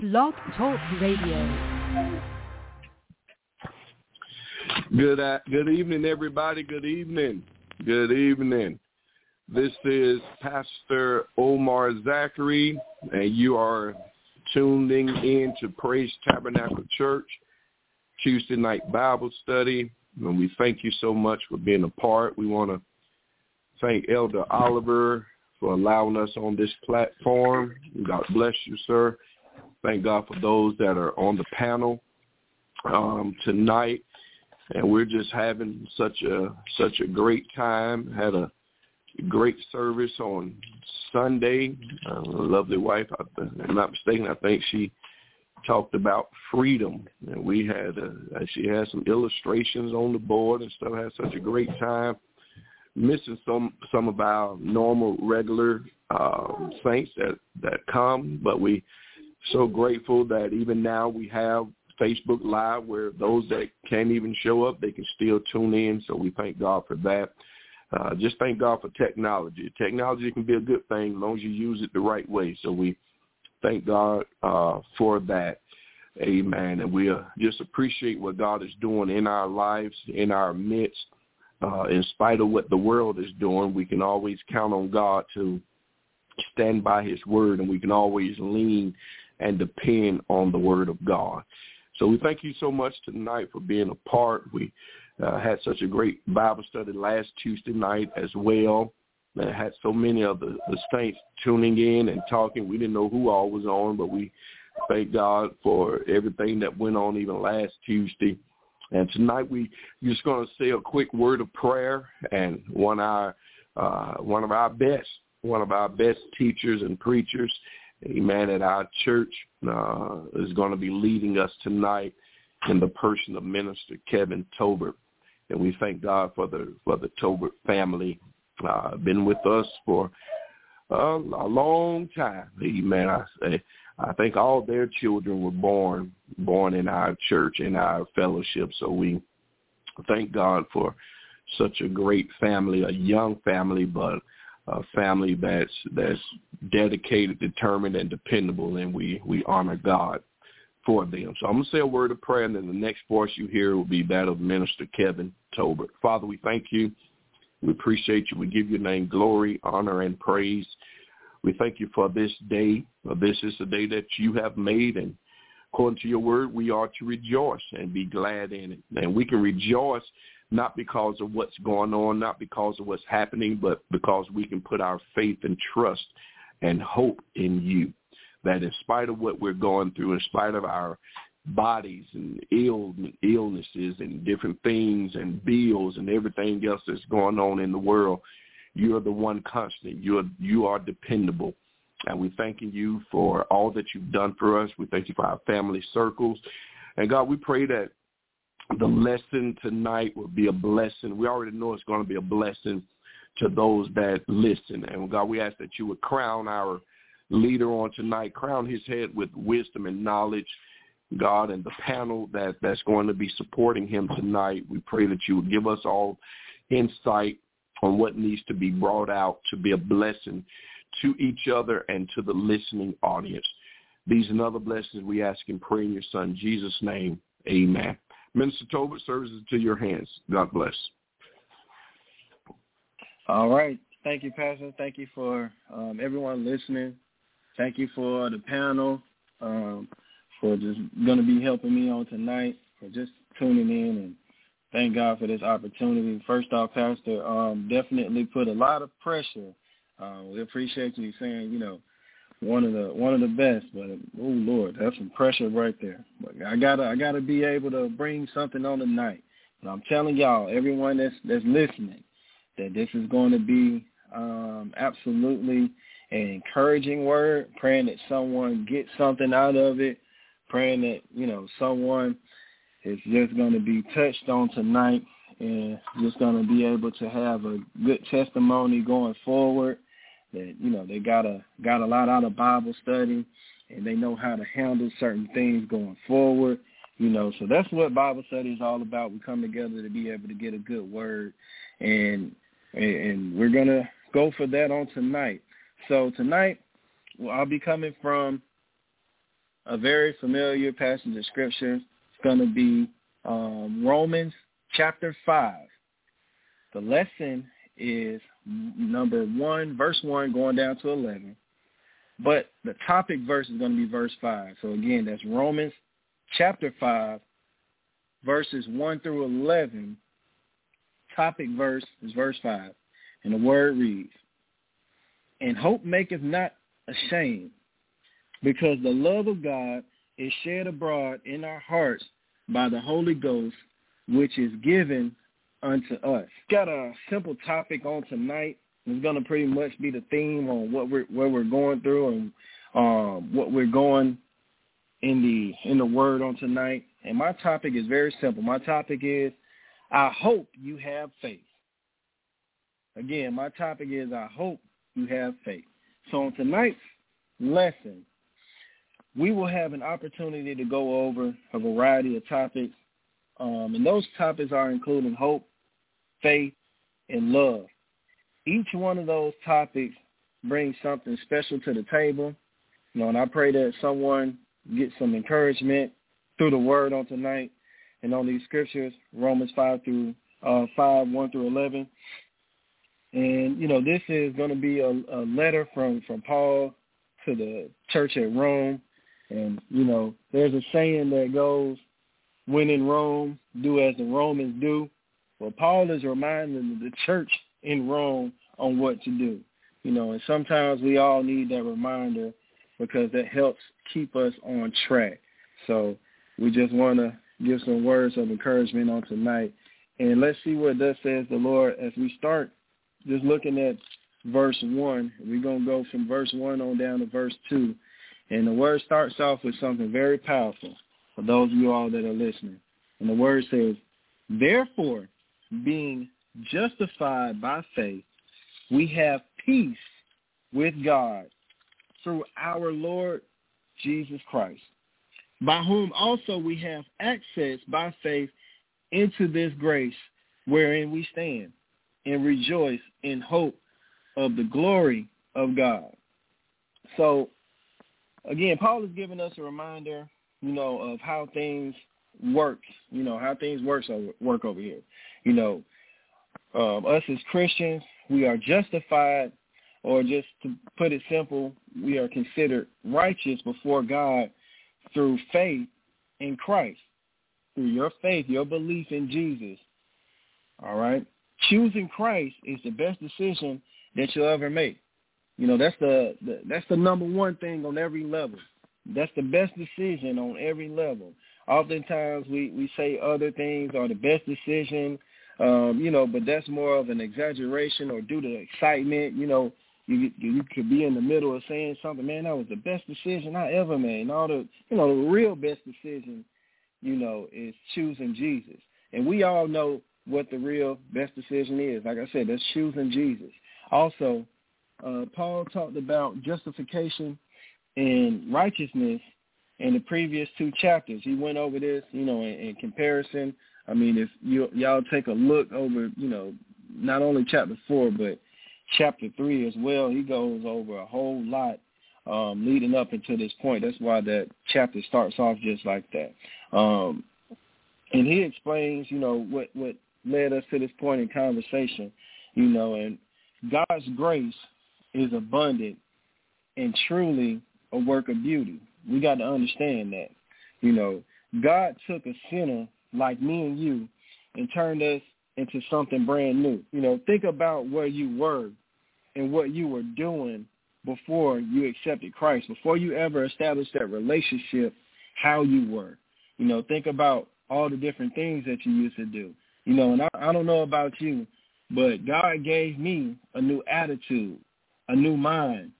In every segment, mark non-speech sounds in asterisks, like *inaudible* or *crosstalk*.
Blog Talk Radio. Good uh, good evening, everybody. Good evening. Good evening. This is Pastor Omar Zachary, and you are tuning in to Praise Tabernacle Church Tuesday night Bible study. And we thank you so much for being a part. We want to thank Elder Oliver for allowing us on this platform. God bless you, sir. Thank God for those that are on the panel um, tonight. And we're just having such a such a great time. Had a great service on Sunday. Uh, lovely wife, if I'm not mistaken, I think she talked about freedom, and we had uh, she had some illustrations on the board and stuff. Had such a great time. Missing some some of our normal regular uh, saints that that come, but we so grateful that even now we have Facebook Live where those that can't even show up, they can still tune in. So we thank God for that. Uh, just thank God for technology. Technology can be a good thing as long as you use it the right way. So we thank God uh, for that. Amen. And we uh, just appreciate what God is doing in our lives, in our midst. Uh, in spite of what the world is doing, we can always count on God to stand by his word and we can always lean and depend on the word of God. So we thank you so much tonight for being a part. We uh, had such a great Bible study last Tuesday night as well. That had so many of the, the saints tuning in and talking. We didn't know who all was on, but we thank God for everything that went on even last Tuesday. And tonight we just going to say a quick word of prayer and one our uh, one of our best one of our best teachers and preachers, amen, at our church uh, is going to be leading us tonight in the person of Minister Kevin Tolbert. And we thank God for the for the Tolbert family. Uh, been with us for uh, a long time. Amen. I say I think all their children were born born in our church in our fellowship. So we thank God for such a great family, a young family, but a family that's that's dedicated, determined, and dependable, and we we honor God for them. So I'm gonna say a word of prayer, and then the next voice you hear will be that of Minister Kevin Tolbert. Father, we thank you. We appreciate you. We give your name glory, honor, and praise. We thank you for this day. This is the day that you have made, and according to your word, we are to rejoice and be glad in it. And we can rejoice not because of what's going on, not because of what's happening, but because we can put our faith and trust and hope in you. That in spite of what we're going through, in spite of our bodies and Ill, illnesses and different things and bills and everything else that's going on in the world, you are the one constant. You are you are dependable. And we're thanking you for all that you've done for us. We thank you for our family circles. And God, we pray that the lesson tonight will be a blessing. We already know it's going to be a blessing to those that listen. And God, we ask that you would crown our leader on tonight, crown his head with wisdom and knowledge, God, and the panel that, that's going to be supporting him tonight. We pray that you would give us all insight on what needs to be brought out to be a blessing to each other and to the listening audience. These and other blessings we ask and pray in your son Jesus' name. Amen. Minister Tolbert, services to your hands. God bless. All right. Thank you, Pastor. Thank you for um, everyone listening. Thank you for the panel, um, for just going to be helping me on tonight, for just tuning in, and thank God for this opportunity. First off, Pastor, um, definitely put a lot of pressure. Uh, we appreciate you saying, you know, one of the one of the best. But oh Lord, that's some pressure right there. But I gotta I gotta be able to bring something on tonight. And I'm telling y'all, everyone that's that's listening, that this is going to be um, absolutely an encouraging word. Praying that someone gets something out of it. Praying that you know someone is just going to be touched on tonight and just going to be able to have a good testimony going forward that you know they got a got a lot out of Bible study and they know how to handle certain things going forward. You know, so that's what Bible study is all about. We come together to be able to get a good word, and and we're gonna go for that on tonight. So tonight, well, I'll be coming from a very familiar passage of scripture. It's to be um, Romans chapter 5. The lesson is number 1, verse 1, going down to 11. But the topic verse is going to be verse 5. So again, that's Romans chapter 5, verses 1 through 11. Topic verse is verse 5. And the word reads, And hope maketh not ashamed, because the love of God is shed abroad in our hearts by the Holy Ghost, which is given unto us. Got a simple topic on tonight. It's going to pretty much be the theme on what we're where we're going through and um, what we're going in the in the word on tonight. And my topic is very simple. My topic is I hope you have faith. Again, my topic is I hope you have faith. So on tonight's lesson, we will have an opportunity to go over a variety of topics. Um, and those topics are including hope, faith, and love. Each one of those topics brings something special to the table. You know, and I pray that someone gets some encouragement through the word on tonight and on these scriptures, Romans 5 through uh, 5, 1 through 11. And, you know, this is going to be a, a letter from, from Paul to the church at Rome. And, you know, there's a saying that goes, when in Rome, do as the Romans do. Well, Paul is reminding the church in Rome on what to do. You know, and sometimes we all need that reminder because that helps keep us on track. So we just want to give some words of encouragement on tonight. And let's see what thus says the Lord as we start just looking at verse 1. We're going to go from verse 1 on down to verse 2. And the word starts off with something very powerful for those of you all that are listening. And the word says, Therefore, being justified by faith, we have peace with God through our Lord Jesus Christ, by whom also we have access by faith into this grace wherein we stand and rejoice in hope of the glory of God. So again, Paul is giving us a reminder, you know, of how things work, you know, how things works over, work over here. You know, um, us as Christians, we are justified, or just to put it simple, we are considered righteous before God through faith in Christ, through your faith, your belief in Jesus. All right? choosing Christ is the best decision that you'll ever make. You know, that's the, the that's the number one thing on every level. That's the best decision on every level. Oftentimes we, we say other things are the best decision, um, you know, but that's more of an exaggeration or due to excitement. You know, you you could be in the middle of saying something, man, that was the best decision I ever made. And all the you know, the real best decision, you know, is choosing Jesus. And we all know what the real best decision is. Like I said, that's choosing Jesus. Also, uh, Paul talked about justification and righteousness in the previous two chapters. He went over this, you know, in, in comparison. I mean, if you y'all take a look over, you know, not only chapter four but chapter three as well, he goes over a whole lot um, leading up until this point. That's why that chapter starts off just like that. Um, and he explains, you know, what what led us to this point in conversation, you know, and God's grace is abundant and truly a work of beauty. We got to understand that. You know, God took a sinner like me and you and turned us into something brand new. You know, think about where you were and what you were doing before you accepted Christ, before you ever established that relationship, how you were. You know, think about all the different things that you used to do. You know, and I, I don't know about you, but God gave me a new attitude, a new mind,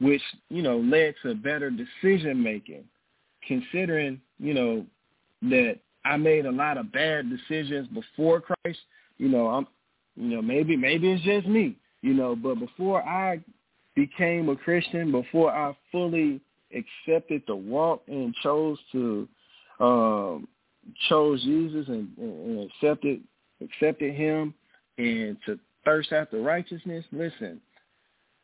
which, you know, led to better decision making, considering, you know, that I made a lot of bad decisions before Christ. You know, I'm you know, maybe maybe it's just me, you know, but before I became a Christian, before I fully accepted the walk and chose to um chose Jesus and, and accepted accepted him and to thirst after righteousness, listen,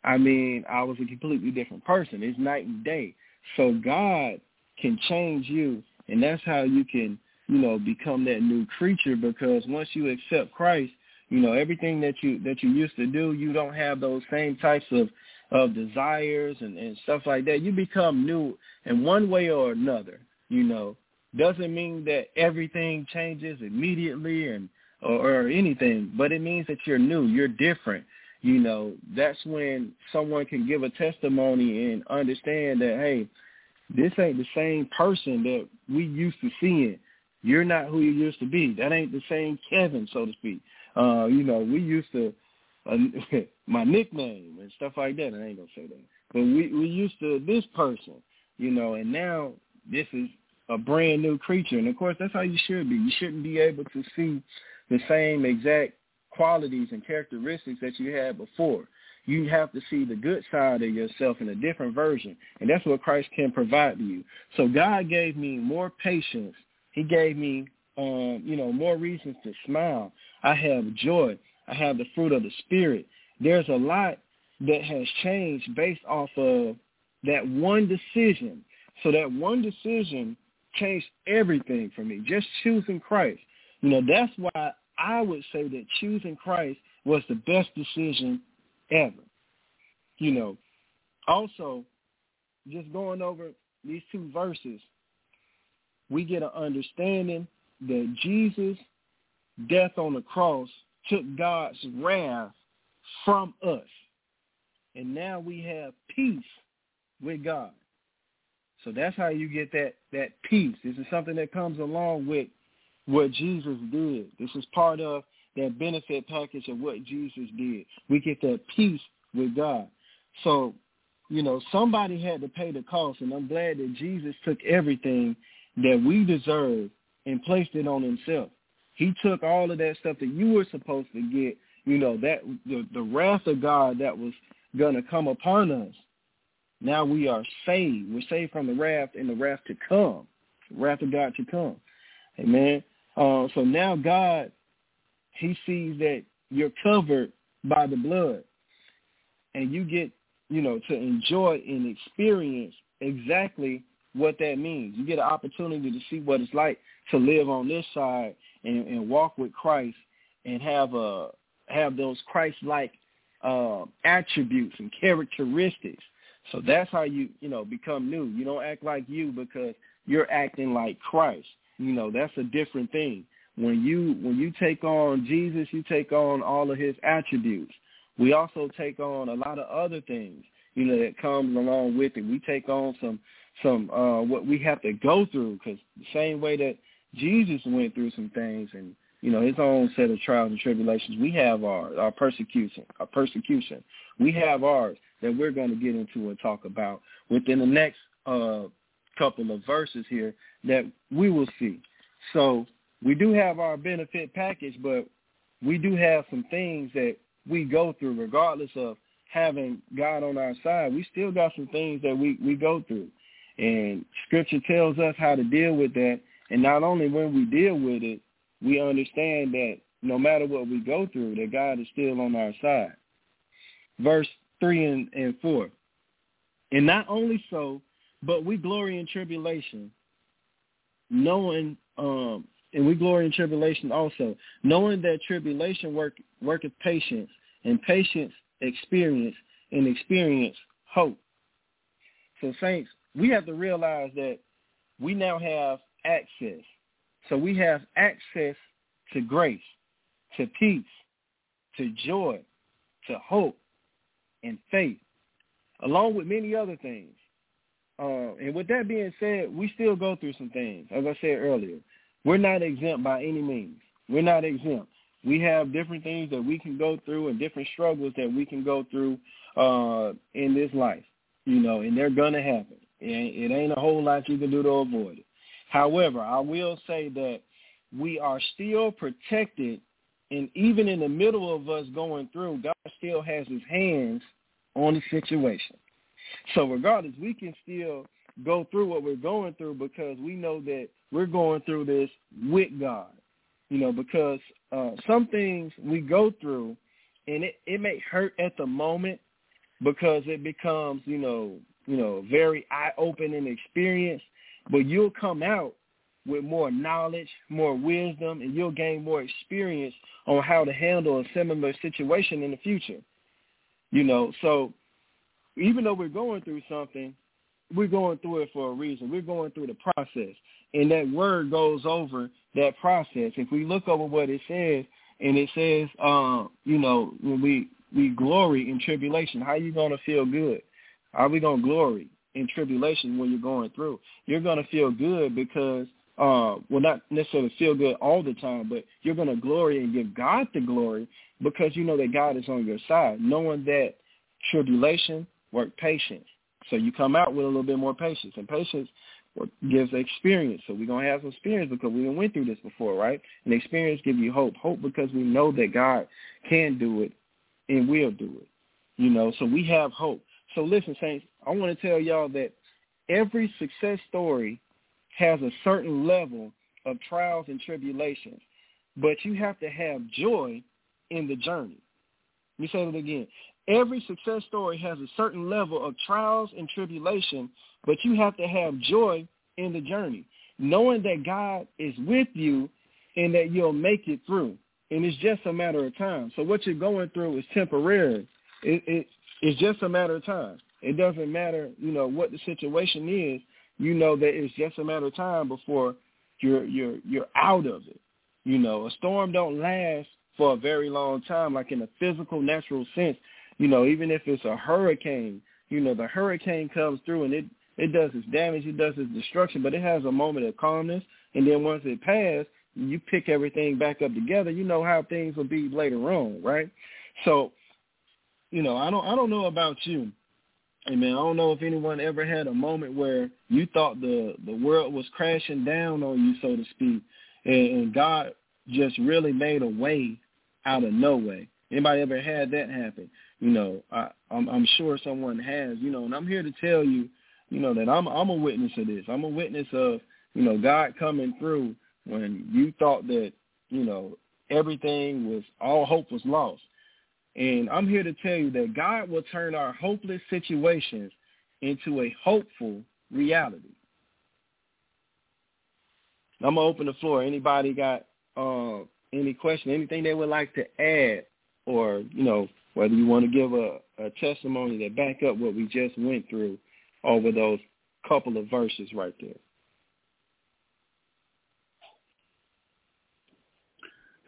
I mean, I was a completely different person. It's night and day. So God can change you, and that's how you can, you know, become that new creature. Because once you accept Christ, you know, everything that you that you used to do, you don't have those same types of of desires and, and stuff like that. You become new in one way or another. You know, doesn't mean that everything changes immediately and or, or anything, but it means that you're new, you're different. You know, that's when someone can give a testimony and understand that, hey, this ain't the same person that we used to seeing. You're not who you used to be. That ain't the same Kevin, so to speak. Uh, you know, we used to uh, *laughs* my nickname and stuff like that. I ain't gonna say that, but we we used to this person, you know, and now this is a brand new creature. And of course, that's how you should be. You shouldn't be able to see the same exact qualities and characteristics that you had before. You have to see the good side of yourself in a different version. And that's what Christ can provide to you. So God gave me more patience. He gave me, um, you know, more reasons to smile. I have joy. I have the fruit of the Spirit. There's a lot that has changed based off of that one decision. So that one decision changed everything for me. Just choosing Christ. You know, that's why I would say that choosing Christ was the best decision ever. You know, also, just going over these two verses, we get an understanding that Jesus' death on the cross took God's wrath from us. And now we have peace with God. So that's how you get that that peace. This is something that comes along with what Jesus did. This is part of that benefit package of what Jesus did. We get that peace with God. So, you know, somebody had to pay the cost, and I'm glad that Jesus took everything that we deserve and placed it on himself. He took all of that stuff that you were supposed to get, you know, that the, the wrath of God that was going to come upon us now we are saved. We're saved from the wrath and the wrath to come, the wrath of God to come. Amen. Uh, so now God, he sees that you're covered by the blood and you get, you know, to enjoy and experience exactly what that means. You get an opportunity to see what it's like to live on this side and, and walk with Christ and have a have those Christ-like uh, attributes and characteristics so that's how you, you know, become new. You don't act like you because you're acting like Christ. You know, that's a different thing. When you when you take on Jesus, you take on all of his attributes. We also take on a lot of other things, you know, that comes along with it. We take on some some uh what we have to go through because the same way that Jesus went through some things and you know his own set of trials and tribulations, we have our our persecution, our persecution. We have ours that we're going to get into and talk about within the next uh, couple of verses here that we will see. So we do have our benefit package, but we do have some things that we go through regardless of having God on our side. We still got some things that we, we go through. And scripture tells us how to deal with that. And not only when we deal with it, we understand that no matter what we go through, that God is still on our side. Verse 3 and, and 4. And not only so, but we glory in tribulation, knowing, um, and we glory in tribulation also, knowing that tribulation work worketh patience, and patience experience, and experience hope. So saints, we have to realize that we now have access. So we have access to grace, to peace, to joy, to hope, and faith, along with many other things. Uh, and with that being said, we still go through some things. As I said earlier, we're not exempt by any means. We're not exempt. We have different things that we can go through and different struggles that we can go through uh, in this life, you know, and they're going to happen. It ain't a whole lot you can do to avoid it. However, I will say that we are still protected and even in the middle of us going through, God still has his hands on the situation. So regardless, we can still go through what we're going through because we know that we're going through this with God. You know, because uh, some things we go through and it, it may hurt at the moment because it becomes, you know, you know, very eye opening experience but you'll come out with more knowledge, more wisdom, and you'll gain more experience on how to handle a similar situation in the future. You know, so even though we're going through something, we're going through it for a reason. We're going through the process. And that word goes over that process. If we look over what it says, and it says, uh, you know, when we, we glory in tribulation, how you going to feel good? Are we going to glory in tribulation when you're going through? You're going to feel good because, uh, well, not necessarily feel good all the time, but you're going to glory and give God the glory because you know that God is on your side, knowing that tribulation work patience. So you come out with a little bit more patience. And patience gives experience. So we're going to have some experience because we went through this before, right? And experience gives you hope. Hope because we know that God can do it and will do it. You know, so we have hope. So listen, Saints, I want to tell y'all that every success story has a certain level of trials and tribulations, but you have to have joy in the journey. Let me say it again. Every success story has a certain level of trials and tribulation, but you have to have joy in the journey, knowing that God is with you and that you'll make it through. And it's just a matter of time. So what you're going through is temporary. It, it, it's just a matter of time. It doesn't matter, you know, what the situation is. You know that it's just a matter of time before you're you're you're out of it. You know, a storm don't last for a very long time, like in a physical, natural sense. You know, even if it's a hurricane, you know, the hurricane comes through and it it does its damage, it does its destruction, but it has a moment of calmness, and then once it passes, you pick everything back up together. You know how things will be later on, right? So, you know, I don't I don't know about you. Hey man, I don't know if anyone ever had a moment where you thought the the world was crashing down on you, so to speak, and, and God just really made a way out of no way. Anybody ever had that happen? You know, I, I'm, I'm sure someone has. You know, and I'm here to tell you, you know, that I'm I'm a witness of this. I'm a witness of you know God coming through when you thought that you know everything was all hope was lost. And I'm here to tell you that God will turn our hopeless situations into a hopeful reality. I'm gonna open the floor. Anybody got uh, any question, anything they would like to add or you know whether you want to give a, a testimony that back up what we just went through over those couple of verses right there.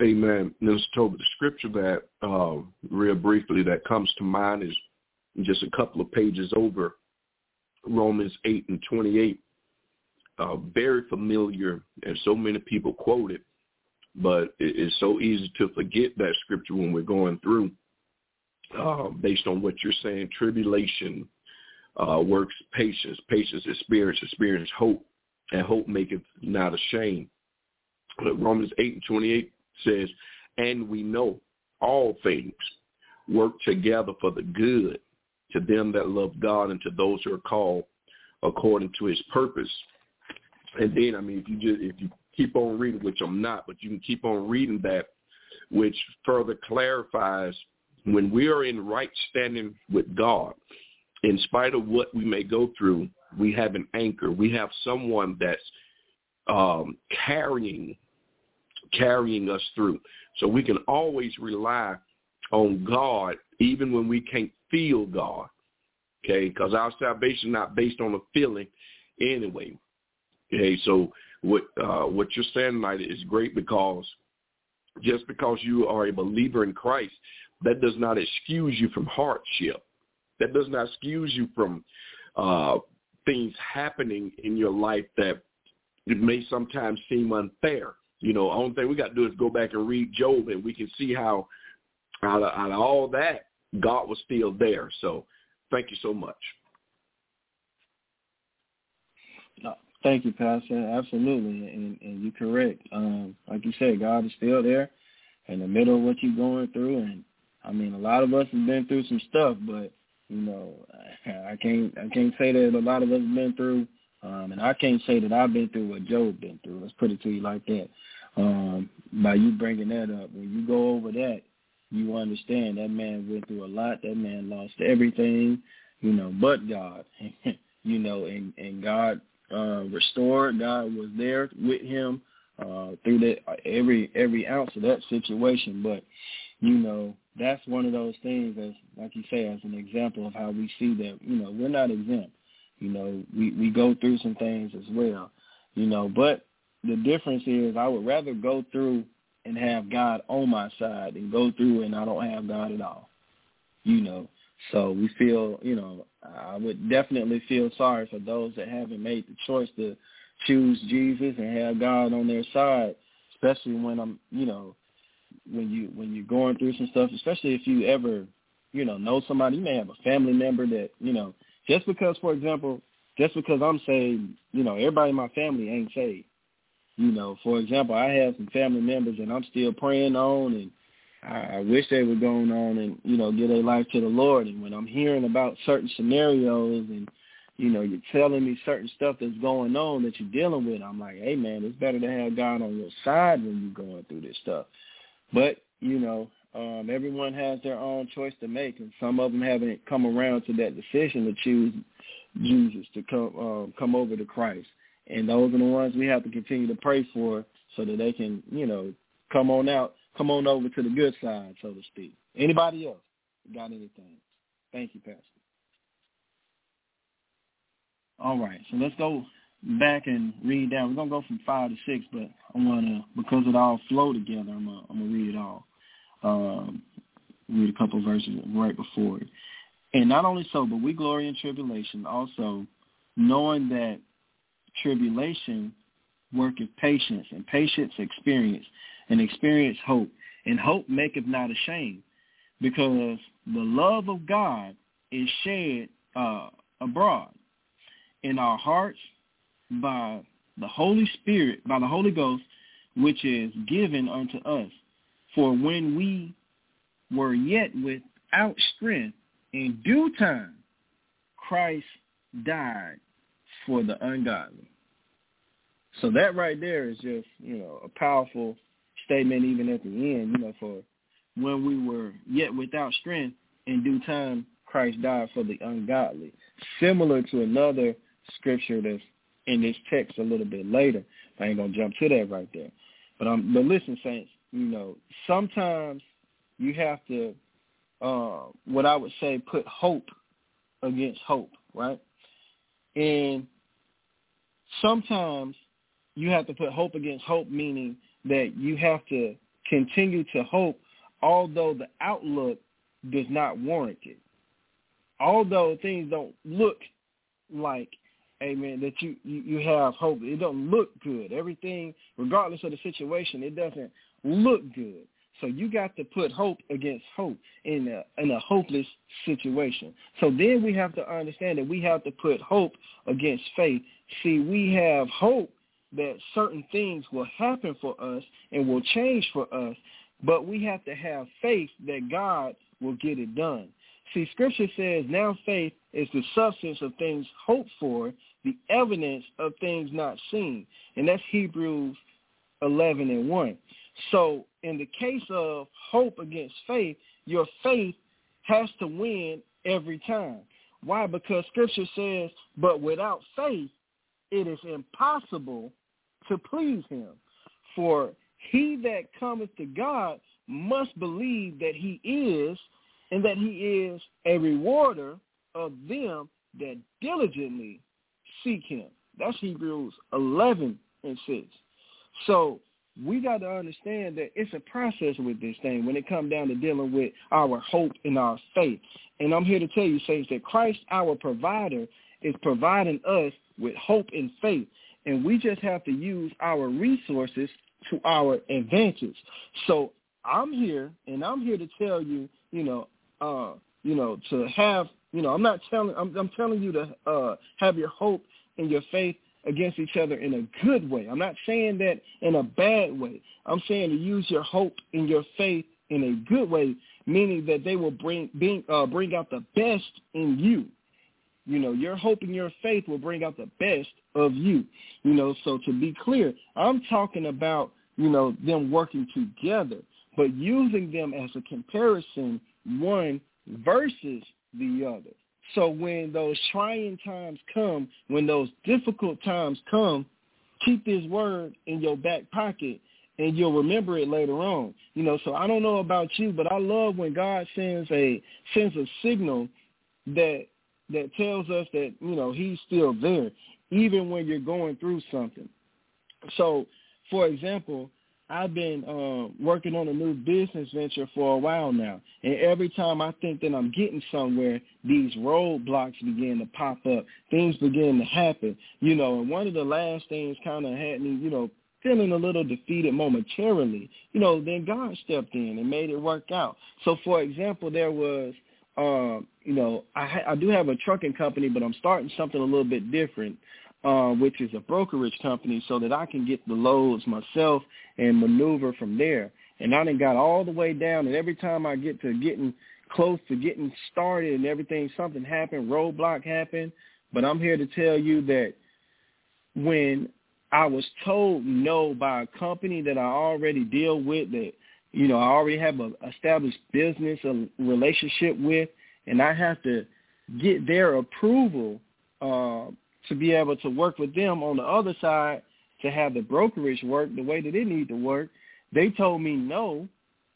Amen. Mr. Tolbert, the scripture that, uh, real briefly, that comes to mind is just a couple of pages over Romans 8 and 28. Uh, very familiar, and so many people quote it but it's so easy to forget that scripture when we're going through. Uh, based on what you're saying, tribulation uh, works patience, patience experience, experience hope, and hope maketh not ashamed. Romans 8 and 28 says, and we know all things work together for the good to them that love God and to those who are called according to his purpose. And then, I mean, if you just if you keep on reading, which I'm not, but you can keep on reading that, which further clarifies when we are in right standing with God, in spite of what we may go through, we have an anchor. We have someone that's um, carrying carrying us through. So we can always rely on God even when we can't feel God. Okay, because our salvation is not based on a feeling anyway. Okay, so what uh, what you're saying tonight is great because just because you are a believer in Christ, that does not excuse you from hardship. That does not excuse you from uh, things happening in your life that may sometimes seem unfair. You know, only thing we got to do is go back and read Job, and we can see how out of, out of all that, God was still there. So, thank you so much. Thank you, Pastor. Absolutely, and, and you're correct. Um, like you said, God is still there in the middle of what you're going through, and I mean, a lot of us have been through some stuff, but you know, *laughs* I can't I can't say that a lot of us have been through, um, and I can't say that I've been through what Job been through. Let's put it to you like that. Um, by you bringing that up, when you go over that, you understand that man went through a lot. That man lost everything, you know, but God, *laughs* you know, and and God uh, restored. God was there with him uh, through that every every ounce of that situation. But you know, that's one of those things as like you say, as an example of how we see that you know we're not exempt. You know, we we go through some things as well. You know, but the difference is I would rather go through and have God on my side than go through and I don't have God at all. You know, so we feel, you know, I would definitely feel sorry for those that haven't made the choice to choose Jesus and have God on their side, especially when I'm, you know, when you when you're going through some stuff, especially if you ever, you know, know somebody, you may have a family member that, you know, just because, for example, just because I'm saved, you know, everybody in my family ain't saved. You know, for example, I have some family members and I'm still praying on and I, I wish they would go on and, you know, give their life to the Lord. And when I'm hearing about certain scenarios and, you know, you're telling me certain stuff that's going on that you're dealing with, I'm like, hey, man, it's better to have God on your side when you're going through this stuff. But, you know, um, everyone has their own choice to make, and some of them haven't come around to that decision to choose Jesus to come um, come over to Christ. And those are the ones we have to continue to pray for so that they can, you know, come on out come on over to the good side, so to speak. Anybody else got anything? Thank you, Pastor. All right, so let's go back and read down. We're gonna go from five to six, but I wanna because it all flow together. I'm gonna, I'm gonna read it all. Um, read a couple verses right before it. And not only so, but we glory in tribulation, also knowing that tribulation worketh patience, and patience experience, and experience hope. And hope maketh not ashamed, because the love of God is shed uh, abroad in our hearts by the Holy Spirit, by the Holy Ghost, which is given unto us. For when we were yet without strength, in due time, Christ died for the ungodly. So that right there is just, you know, a powerful statement even at the end, you know, for when we were yet without strength, in due time Christ died for the ungodly. Similar to another scripture that's in this text a little bit later. I ain't gonna jump to that right there. But um but listen, Saints, you know, sometimes you have to uh what I would say put hope against hope, right? And sometimes you have to put hope against hope, meaning that you have to continue to hope, although the outlook does not warrant it. Although things don't look like, amen, that you, you, you have hope. It don't look good. Everything, regardless of the situation, it doesn't look good. So you got to put hope against hope in a in a hopeless situation. So then we have to understand that we have to put hope against faith. See, we have hope that certain things will happen for us and will change for us, but we have to have faith that God will get it done. See, Scripture says now faith is the substance of things hoped for, the evidence of things not seen. And that's Hebrews 11 and 1. So in the case of hope against faith, your faith has to win every time. Why? Because Scripture says, but without faith, it is impossible to please him. For he that cometh to God must believe that he is, and that he is a rewarder of them that diligently seek him. That's Hebrews 11 and 6. So we got to understand that it's a process with this thing when it comes down to dealing with our hope and our faith. And I'm here to tell you, saints, that Christ, our provider, is providing us with hope and faith and we just have to use our resources to our advantage. So I'm here, and I'm here to tell you, you know, uh, you know, to have, you know, I'm not telling, I'm, I'm telling you to uh, have your hope and your faith against each other in a good way. I'm not saying that in a bad way. I'm saying to use your hope and your faith in a good way, meaning that they will bring bring, uh, bring out the best in you. You know, your hope and your faith will bring out the best of you. You know, so to be clear, I'm talking about, you know, them working together, but using them as a comparison, one versus the other. So when those trying times come, when those difficult times come, keep this word in your back pocket and you'll remember it later on. You know, so I don't know about you, but I love when God sends a sends a signal that that tells us that, you know, he's still there, even when you're going through something. So, for example, I've been uh, working on a new business venture for a while now, and every time I think that I'm getting somewhere, these roadblocks begin to pop up. Things begin to happen, you know. And one of the last things kind of had me, you know, feeling a little defeated momentarily. You know, then God stepped in and made it work out. So, for example, there was, uh, you know, I, ha- I do have a trucking company, but I'm starting something a little bit different uh, which is a brokerage company, so that I can get the loads myself and maneuver from there. And I done got all the way down, and every time I get to getting close to getting started and everything, something happened, roadblock happened. But I'm here to tell you that when I was told no by a company that I already deal with, that you know I already have a established business a relationship with, and I have to get their approval uh, to be able to work with them on the other side to have the brokerage work the way that it need to work. They told me no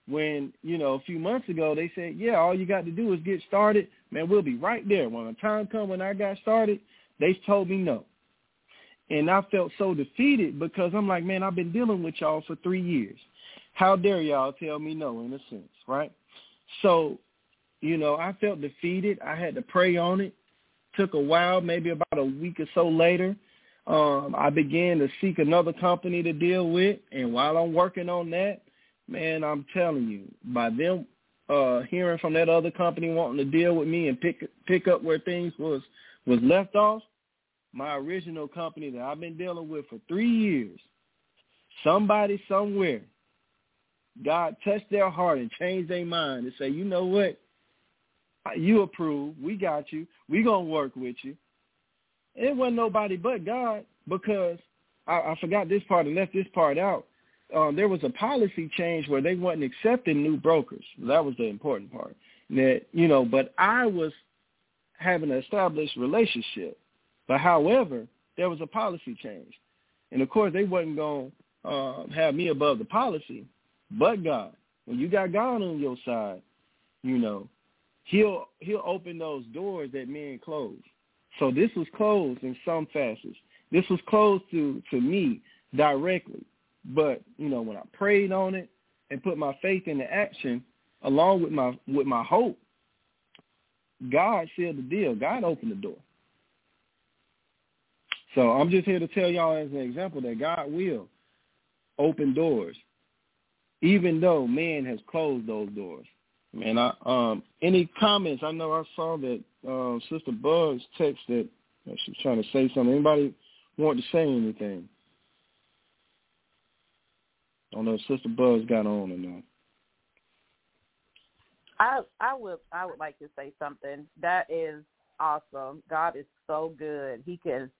when, you know, a few months ago they said, yeah, all you got to do is get started. Man, we'll be right there. When the time come when I got started, they told me no. And I felt so defeated because I'm like, man, I've been dealing with y'all for three years. How dare y'all tell me no in a sense, right? So, you know, I felt defeated. I had to pray on it took a while, maybe about a week or so later. Um, I began to seek another company to deal with, and while I'm working on that, man, I'm telling you, by them uh, hearing from that other company wanting to deal with me and pick pick up where things was was left off, my original company that I've been dealing with for three years, somebody somewhere, God touched their heart and changed their mind and say, you know what, you approve. We got you. We gonna work with you. It wasn't nobody but God because I, I forgot this part and left this part out. Um, there was a policy change where they wasn't accepting new brokers. That was the important part. That you know, but I was having an established relationship. But however, there was a policy change, and of course they wasn't gonna uh, have me above the policy. But God, when you got God on your side, you know he'll he'll open those doors that men close. So this was closed in some facets. This was closed to to me directly. But you know, when I prayed on it and put my faith into action, along with my with my hope, God sealed the deal. God opened the door. So I'm just here to tell y'all as an example that God will open doors, even though man has closed those doors. Man, I um any comments? I know I saw that uh, Sister Bugs texted that she's trying to say something. Anybody want to say anything? I don't know if Sister Bugs got on or not. I I would I would like to say something. That is awesome. God is so good. He can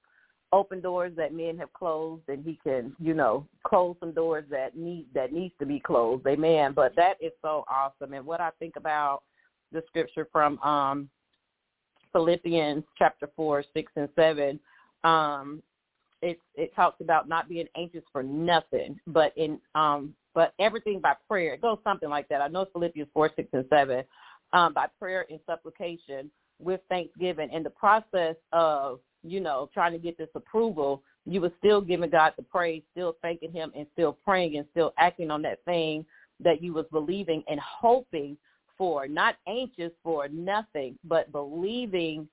open doors that men have closed and he can, you know, close some doors that need that needs to be closed. Amen. But that is so awesome. And what I think about the scripture from um Philippians chapter four, six and seven, um, it it talks about not being anxious for nothing, but in um but everything by prayer. It goes something like that. I know Philippians four, six and seven. Um, by prayer and supplication with thanksgiving in the process of you know, trying to get this approval, you were still giving God the praise, still thanking him and still praying and still acting on that thing that you was believing and hoping for, not anxious for nothing, but believing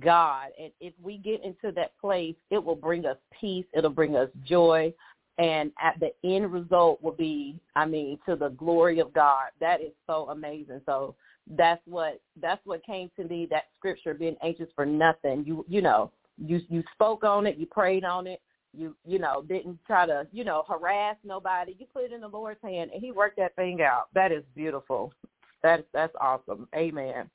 God. And if we get into that place, it will bring us peace. It'll bring us joy. And at the end result will be, I mean, to the glory of God. That is so amazing. So that's what that's what came to me. That scripture, being anxious for nothing. You you know, you you spoke on it, you prayed on it, you you know didn't try to you know harass nobody. You put it in the Lord's hand, and He worked that thing out. That is beautiful. That's that's awesome. Amen.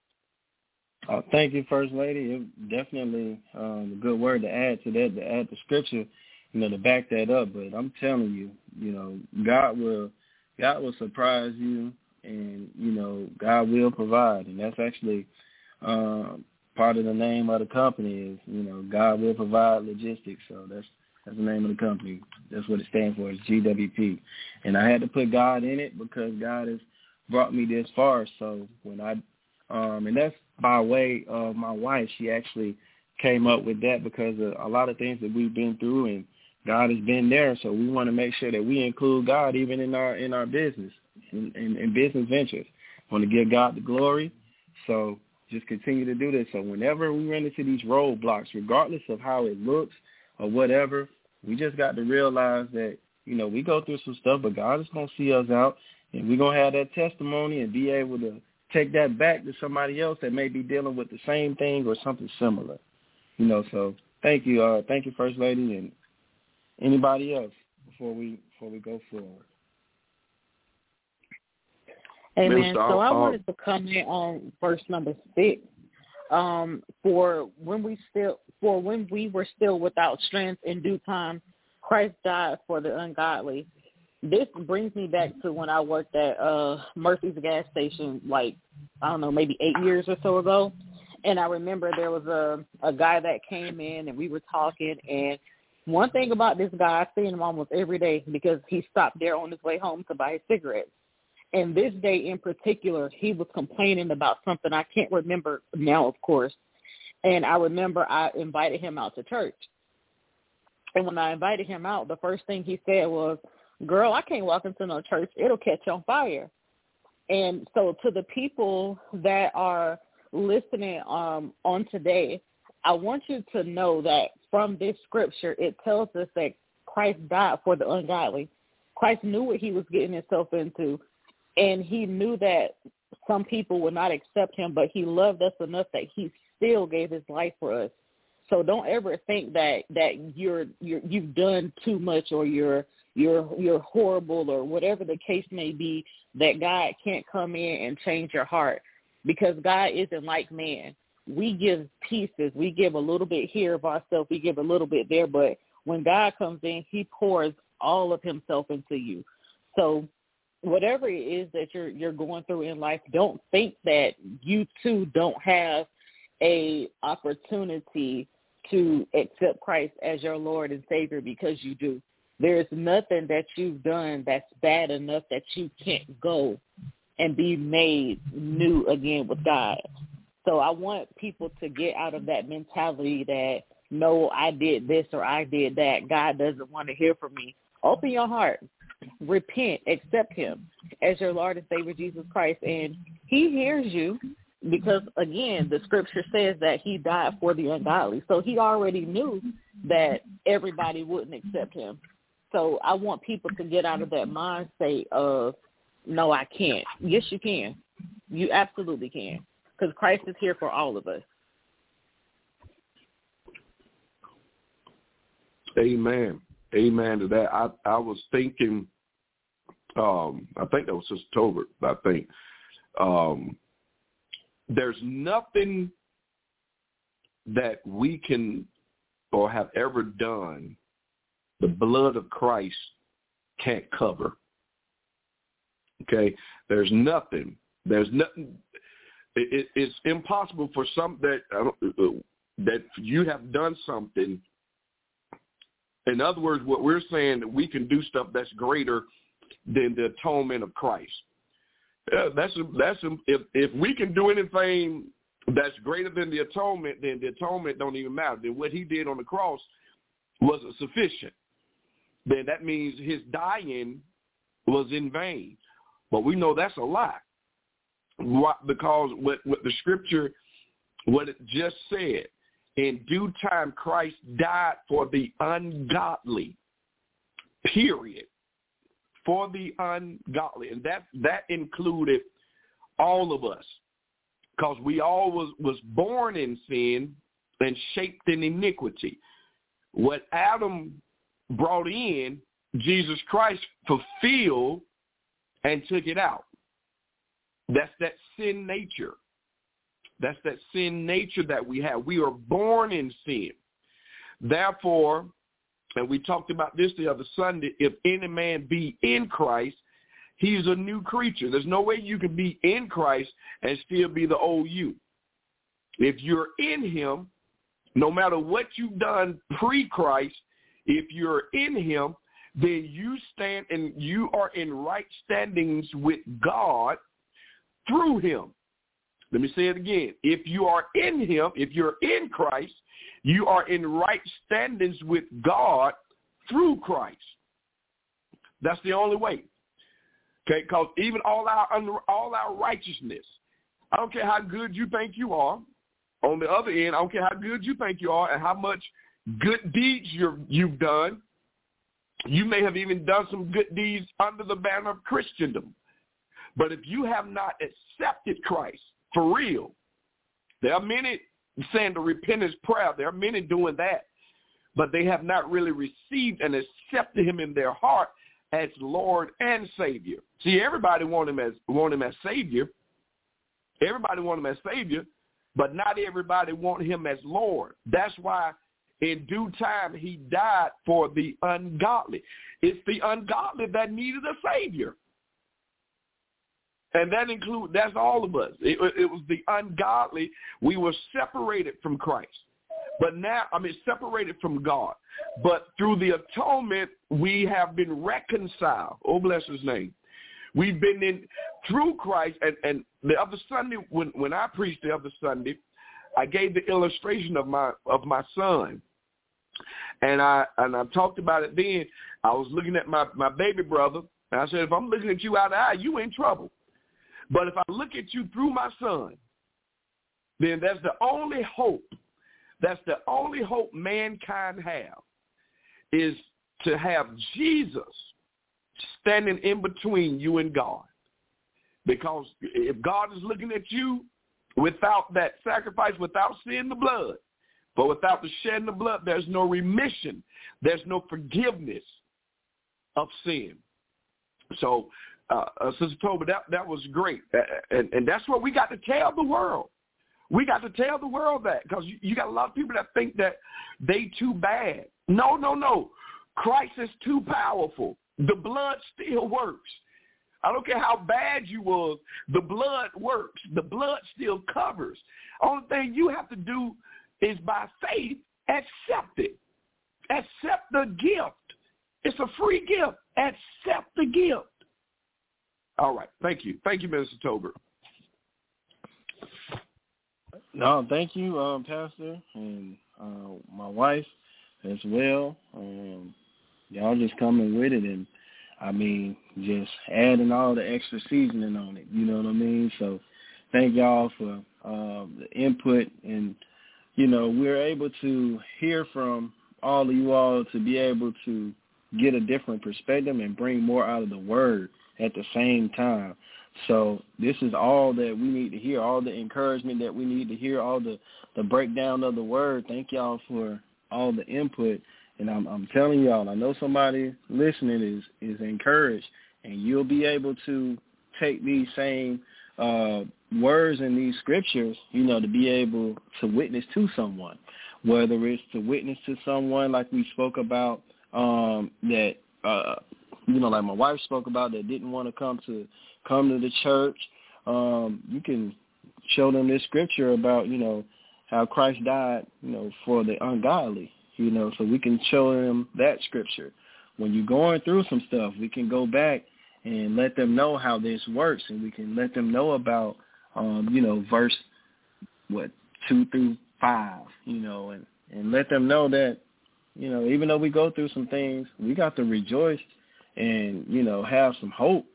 Uh, thank you, First Lady. It definitely um, a good word to add to that, to add the scripture, you know, to back that up. But I'm telling you, you know, God will, God will surprise you, and you know, God will provide, and that's actually um, part of the name of the company is, you know, God will provide logistics. So that's that's the name of the company. That's what it stands for. It's GWP. And I had to put God in it because God has brought me this far. So when I, um, and that's by way of my wife. She actually came up with that because of a lot of things that we've been through and God has been there. So we want to make sure that we include God even in our in our business in, in, in business ventures. Want to give God the glory. So just continue to do this. So whenever we run into these roadblocks, regardless of how it looks or whatever, we just got to realize that, you know, we go through some stuff, but God is going to see us out, and we're going to have that testimony and be able to take that back to somebody else that may be dealing with the same thing or something similar. You know, so thank you. Uh, thank you, First Lady, and anybody else before we before we go forward. Amen. So I wanted to comment on verse number six. Um, for when we still for when we were still without strength in due time, Christ died for the ungodly. This brings me back to when I worked at uh Murphy's gas station like I don't know, maybe eight years or so ago. And I remember there was a a guy that came in and we were talking and one thing about this guy, I see him almost every day because he stopped there on his way home to buy cigarettes. And this day in particular, he was complaining about something I can't remember now, of course. And I remember I invited him out to church. And when I invited him out, the first thing he said was, girl, I can't walk into no church. It'll catch on fire. And so to the people that are listening um, on today, I want you to know that from this scripture, it tells us that Christ died for the ungodly. Christ knew what he was getting himself into and he knew that some people would not accept him, but he loved us enough that he still gave his life for us. So don't ever think that that you're you're you've done too much or you're you're you're horrible or whatever the case may be that God can't come in and change your heart because God isn't like man. We give pieces, we give a little bit here of ourselves, we give a little bit there, but when God comes in, he pours all of himself into you. So whatever it is that you're you're going through in life, don't think that you too don't have a opportunity to accept Christ as your Lord and Savior because you do. There is nothing that you've done that's bad enough that you can't go and be made new again with God. So I want people to get out of that mentality that no, I did this or I did that. God doesn't want to hear from me. Open your heart repent, accept him as your Lord and Savior Jesus Christ. And he hears you because, again, the scripture says that he died for the ungodly. So he already knew that everybody wouldn't accept him. So I want people to get out of that mindset of, no, I can't. Yes, you can. You absolutely can because Christ is here for all of us. Amen. Amen to that. I I was thinking, um, I think that was Sister Tolbert. I think um, there's nothing that we can or have ever done the blood of Christ can't cover. Okay, there's nothing. There's nothing. It, it, it's impossible for some that uh, that you have done something in other words, what we're saying that we can do stuff that's greater than the atonement of Christ. Yeah, that's that's if if we can do anything that's greater than the atonement, then the atonement don't even matter. Then what he did on the cross wasn't sufficient. Then that means his dying was in vain. But we know that's a lie. Why? Because what what the scripture what it just said in due time, Christ died for the ungodly, period. For the ungodly. And that, that included all of us because we all was, was born in sin and shaped in iniquity. What Adam brought in, Jesus Christ fulfilled and took it out. That's that sin nature. That's that sin nature that we have. We are born in sin. Therefore, and we talked about this the other Sunday, if any man be in Christ, he's a new creature. There's no way you can be in Christ and still be the old you. If you're in him, no matter what you've done pre-Christ, if you're in him, then you stand and you are in right standings with God through him. Let me say it again. If you are in him, if you're in Christ, you are in right standings with God through Christ. That's the only way. Okay, because even all our all our righteousness, I don't care how good you think you are. On the other end, I don't care how good you think you are and how much good deeds you're, you've done. You may have even done some good deeds under the banner of Christendom. But if you have not accepted Christ for real, there are many saying the repentance prayer. There are many doing that. But they have not really received and accepted him in their heart as Lord and Savior. See, everybody want him as want him as Savior. Everybody want him as Savior, but not everybody want him as Lord. That's why in due time he died for the ungodly. It's the ungodly that needed a Savior. And that include that's all of us. It, it was the ungodly. We were separated from Christ. But now, I mean, separated from God. But through the atonement, we have been reconciled. Oh, bless his name. We've been in through Christ. And, and the other Sunday, when, when I preached the other Sunday, I gave the illustration of my of my son. And I and I talked about it then. I was looking at my, my baby brother, and I said, if I'm looking at you out of eye, you in trouble. But if I look at you through my son, then that's the only hope. That's the only hope mankind have is to have Jesus standing in between you and God. Because if God is looking at you without that sacrifice, without seeing the blood, but without the shedding of blood, there's no remission. There's no forgiveness of sin. So, uh, uh, Sister Tolbert, that, that was great. And, and that's what we got to tell the world. We got to tell the world that because you, you got a lot of people that think that they too bad. No, no, no. Christ is too powerful. The blood still works. I don't care how bad you was, the blood works. The blood still covers. Only thing you have to do is by faith accept it. Accept the gift. It's a free gift. Accept the gift. All right. Thank you. Thank you, Mr. Tolbert. No, thank you, um, Pastor, and uh, my wife as well. Um, y'all just coming with it, and I mean, just adding all the extra seasoning on it. You know what I mean? So, thank y'all for uh, the input, and you know, we're able to hear from all of you all to be able to get a different perspective and bring more out of the word at the same time. So this is all that we need to hear, all the encouragement that we need to hear, all the, the breakdown of the word. Thank y'all for all the input. And I'm, I'm telling y'all, I know somebody listening is, is encouraged, and you'll be able to take these same uh, words in these scriptures, you know, to be able to witness to someone, whether it's to witness to someone like we spoke about um, that, uh, you know, like my wife spoke about that didn't want to come to come to the church. Um, you can show them this scripture about, you know, how Christ died, you know, for the ungodly, you know, so we can show them that scripture. When you're going through some stuff, we can go back and let them know how this works and we can let them know about, um, you know, verse, what, two through five, you know, and, and let them know that, you know, even though we go through some things, we got to rejoice and, you know, have some hope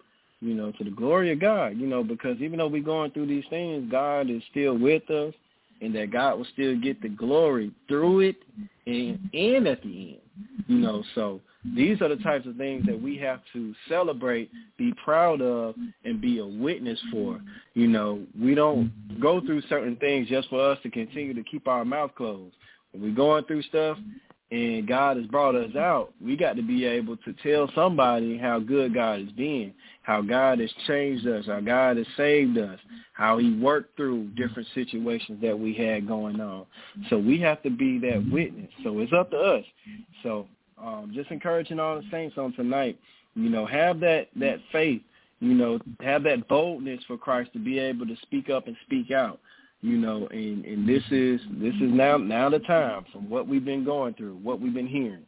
you know, to the glory of God, you know, because even though we're going through these things, God is still with us and that God will still get the glory through it and, and at the end, you know, so these are the types of things that we have to celebrate, be proud of, and be a witness for. You know, we don't go through certain things just for us to continue to keep our mouth closed. When we're going through stuff, and God has brought us out, we got to be able to tell somebody how good God has been, how God has changed us, how God has saved us, how he worked through different situations that we had going on. So we have to be that witness. So it's up to us. So um, just encouraging all the saints on tonight, you know, have that, that faith, you know, have that boldness for Christ to be able to speak up and speak out You know, and and this is this is now now the time from what we've been going through, what we've been hearing.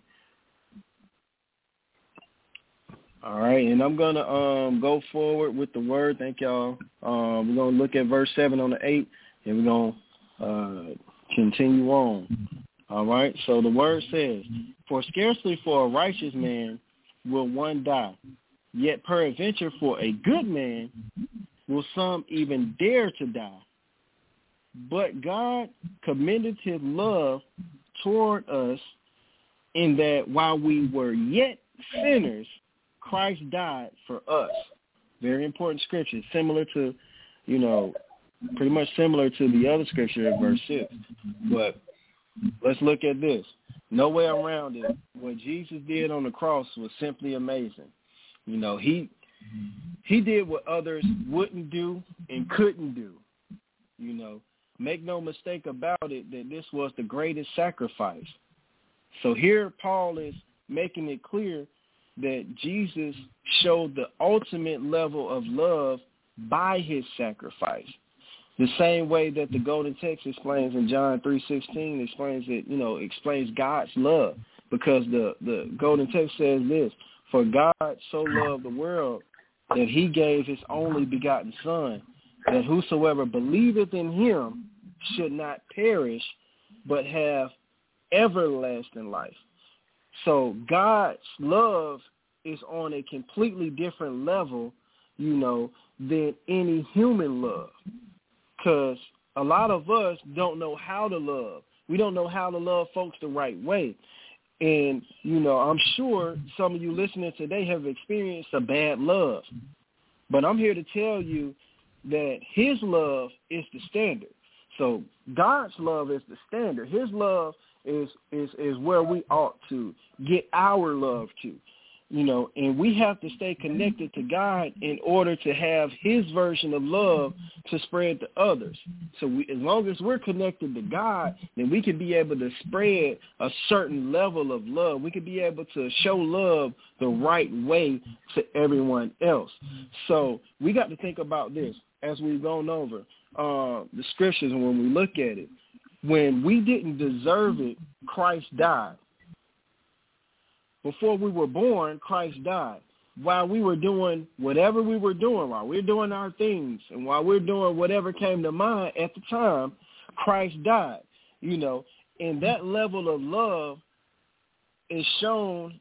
All right, and I'm gonna um go forward with the word. Thank y'all. Um, we're gonna look at verse seven on the eight, and we're gonna uh, continue on. All right. So the word says, "For scarcely for a righteous man will one die, yet peradventure for a good man will some even dare to die. But God commended his love toward us in that while we were yet sinners, Christ died for us. Very important scripture, similar to, you know, pretty much similar to the other scripture in verse 6. But let's look at this. No way around it. What Jesus did on the cross was simply amazing. You know, he he did what others wouldn't do and couldn't do. You know, make no mistake about it that this was the greatest sacrifice. So here Paul is making it clear that Jesus showed the ultimate level of love by his sacrifice. The same way that the golden text explains in John 3:16 explains it, you know, explains God's love because the the golden text says this, for God so loved the world that he gave his only begotten son, that whosoever believeth in him should not perish, but have everlasting life. So God's love is on a completely different level, you know, than any human love. Because a lot of us don't know how to love. We don't know how to love folks the right way. And, you know, I'm sure some of you listening today have experienced a bad love. But I'm here to tell you that his love is the standard. So God's love is the standard. His love is is is where we ought to get our love to you know, and we have to stay connected to God in order to have his version of love to spread to others. So we, as long as we're connected to God, then we can be able to spread a certain level of love. We can be able to show love the right way to everyone else. So we got to think about this as we've gone over uh, the scriptures and when we look at it. When we didn't deserve it, Christ died. Before we were born, Christ died. While we were doing whatever we were doing, while we we're doing our things, and while we're doing whatever came to mind at the time, Christ died. You know, and that level of love is shown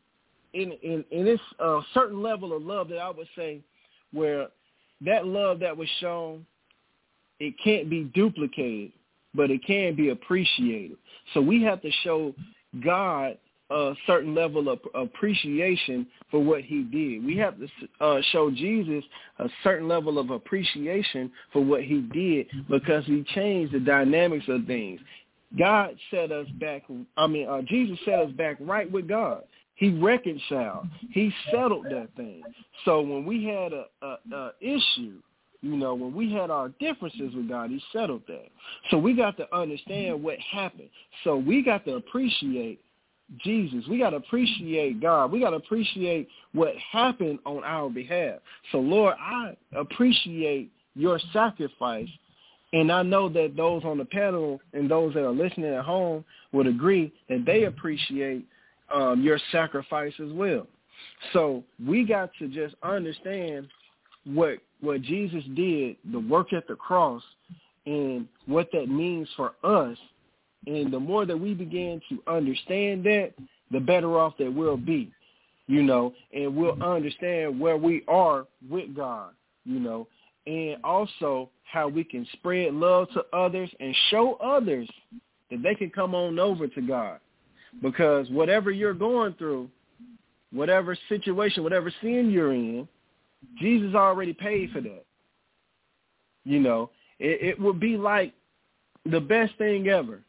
in in, in this uh, certain level of love that I would say, where that love that was shown, it can't be duplicated, but it can be appreciated. So we have to show God a certain level of appreciation for what he did. We have to uh, show Jesus a certain level of appreciation for what he did because he changed the dynamics of things. God set us back, I mean, uh, Jesus set us back right with God. He reconciled. He settled that thing. So when we had a, a, a issue, you know, when we had our differences with God, he settled that. So we got to understand what happened. So we got to appreciate Jesus. We got to appreciate God. We got to appreciate what happened on our behalf. So, Lord, I appreciate your sacrifice. And I know that those on the panel and those that are listening at home would agree that they appreciate um, your sacrifice as well. So we got to just understand what what Jesus did, the work at the cross, and what that means for us and the more that we begin to understand that, the better off that we'll be, you know, and we'll understand where we are with God, you know, and also how we can spread love to others and show others that they can come on over to God. Because whatever you're going through, whatever situation, whatever sin you're in, Jesus already paid for that. You know, it, it would be like the best thing ever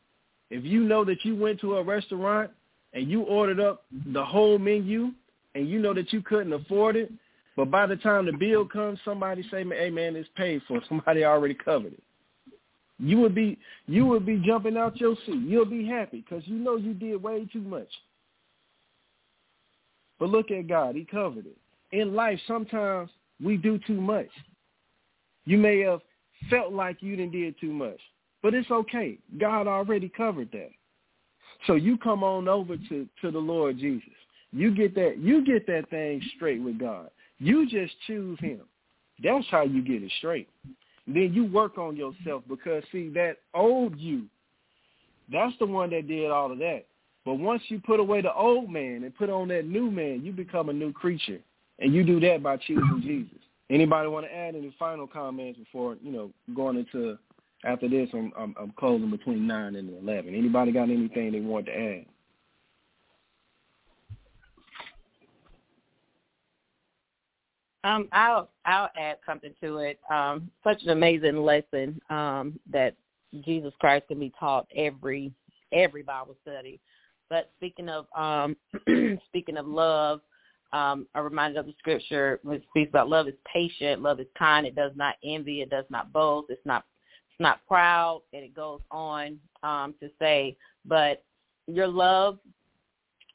if you know that you went to a restaurant and you ordered up the whole menu and you know that you couldn't afford it, but by the time the bill comes, somebody say, "Hey man, it's paid for." *laughs* Somebody already covered it. You would be you would be jumping out your seat. You'll be happy because you know you did way too much. But look at God; He covered it. In life, sometimes we do too much. You may have felt like you didn't did too much, But it's okay. God already covered that. So you come on over to, to the Lord Jesus. You get that you get that thing straight with God. You just choose him. That's how you get it straight. Then you work on yourself because see that old you, that's the one that did all of that. But once you put away the old man and put on that new man, you become a new creature. And you do that by choosing Jesus. Anybody want to add any final comments before, you know, going into after this I'm I'm, I'm closing between nine and eleven. Anybody got anything they want to add? Um, I'll I'll add something to it. Um, such an amazing lesson um, that Jesus Christ can be taught every every Bible study. But speaking of um, *clears throat* speaking of love, um, I'm reminded of the scripture which speaks about love is patient, love is kind, it does not envy, it does not boast, it's not not proud, and it goes on um, to say, but your love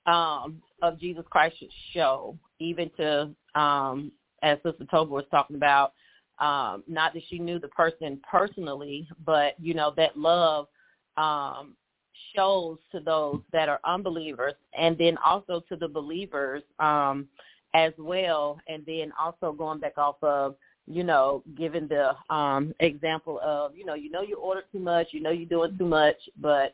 um, of Jesus Christ should show, even to um, as Sister Tolbert was talking about, um, not that she knew the person personally, but you know that love um, shows to those that are unbelievers, and then also to the believers um, as well. And then also going back off of you know, given the um example of, you know, you know you order too much, you know you're doing too much, but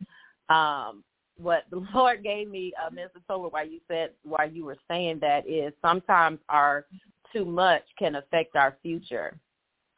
um what the *laughs* Lord gave me, uh, Mr. Tolbert, why you said, why you were saying that is sometimes our too much can affect our future.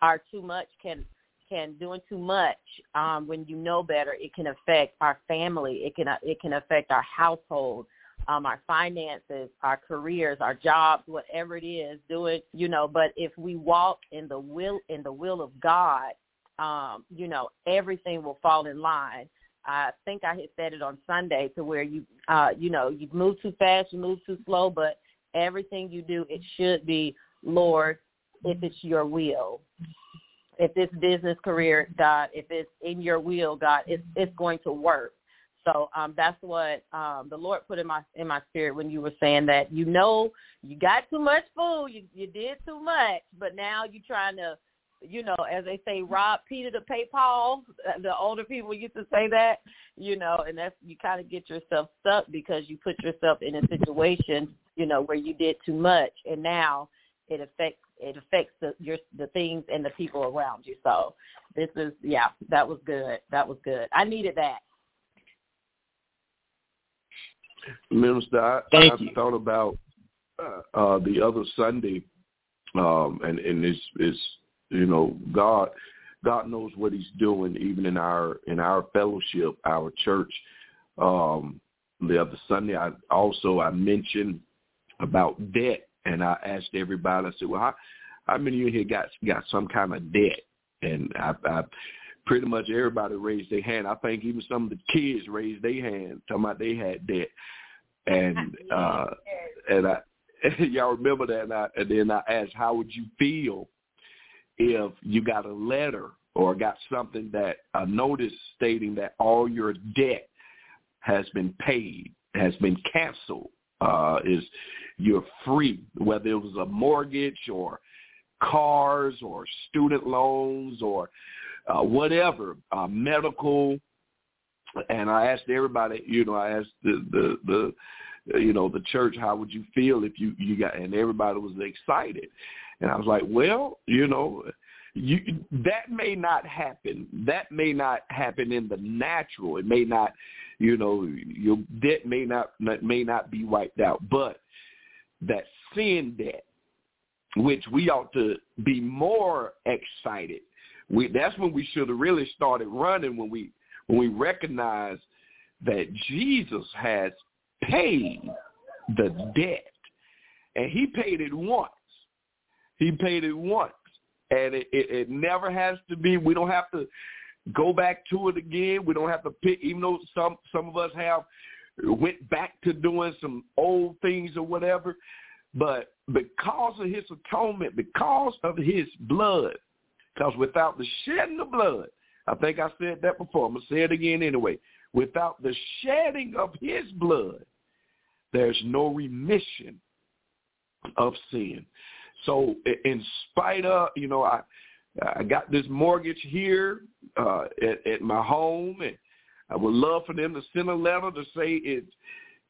Our too much can can doing too much um, when you know better. It can affect our family. It can it can affect our household, um, our finances, our careers, our jobs, whatever it is. Do it, you know. But if we walk in the will in the will of God, um, you know, everything will fall in line. I think I had said it on Sunday to where you, uh, you know, you move too fast, you move too slow, but everything you do, it should be, Lord, if it's your will. If this business career, God, if it's in your will, God, it's it's going to work. So um, that's what um, the Lord put in my in my spirit when you were saying that. You know, you got too much food, you you did too much, but now you're trying to you know, as they say, rob Peter to pay Paul. *laughs* The older people used to say that, you know, and that's you kind of get yourself stuck because you put yourself in a situation, you know, where you did too much, and now it affects it affects the your the things and the people around you. So this is yeah, that was good. That was good. I needed that. Minister, I, Thank I you. thought about uh, uh, the other Sunday, um, and and it's it's you know, God God knows what he's doing even in our in our fellowship, our church. Um the other Sunday I also I mentioned about debt and I asked everybody, I said, Well how how many of you here got got some kind of debt? And I, I pretty much everybody raised their hand. I think even some of the kids raised their hand talking about they had debt. And uh and I *laughs* y'all remember that and, I, and then I asked how would you feel if you got a letter or got something that a notice stating that all your debt has been paid, has been canceled, uh, is you're free, whether it was a mortgage or cars or student loans or uh, whatever, uh, medical. And I asked everybody, you know, I asked the, the, the, you know, the church, how would you feel if you, you got, and everybody was excited. And I was like, well, you know, you that may not happen. That may not happen in the natural. It may not, you know, your debt may not may not be wiped out, but that sin debt, which we ought to be more excited. We that's when we should have really started running when we when we recognize that Jesus has paid the debt, and He paid it once. He paid it once. And it, it, it never has to be, we don't have to go back to it again. We don't have to pick, even though some, some of us have went back to doing some old things or whatever. But because of his atonement, because of his blood, because without the shedding of blood, I think I said that before. I'm going to say it again anyway. Without the shedding of his blood, there's no remission of sin. So in spite of, you know, I I got this mortgage here uh, at, at my home, and I would love for them to send a letter to say it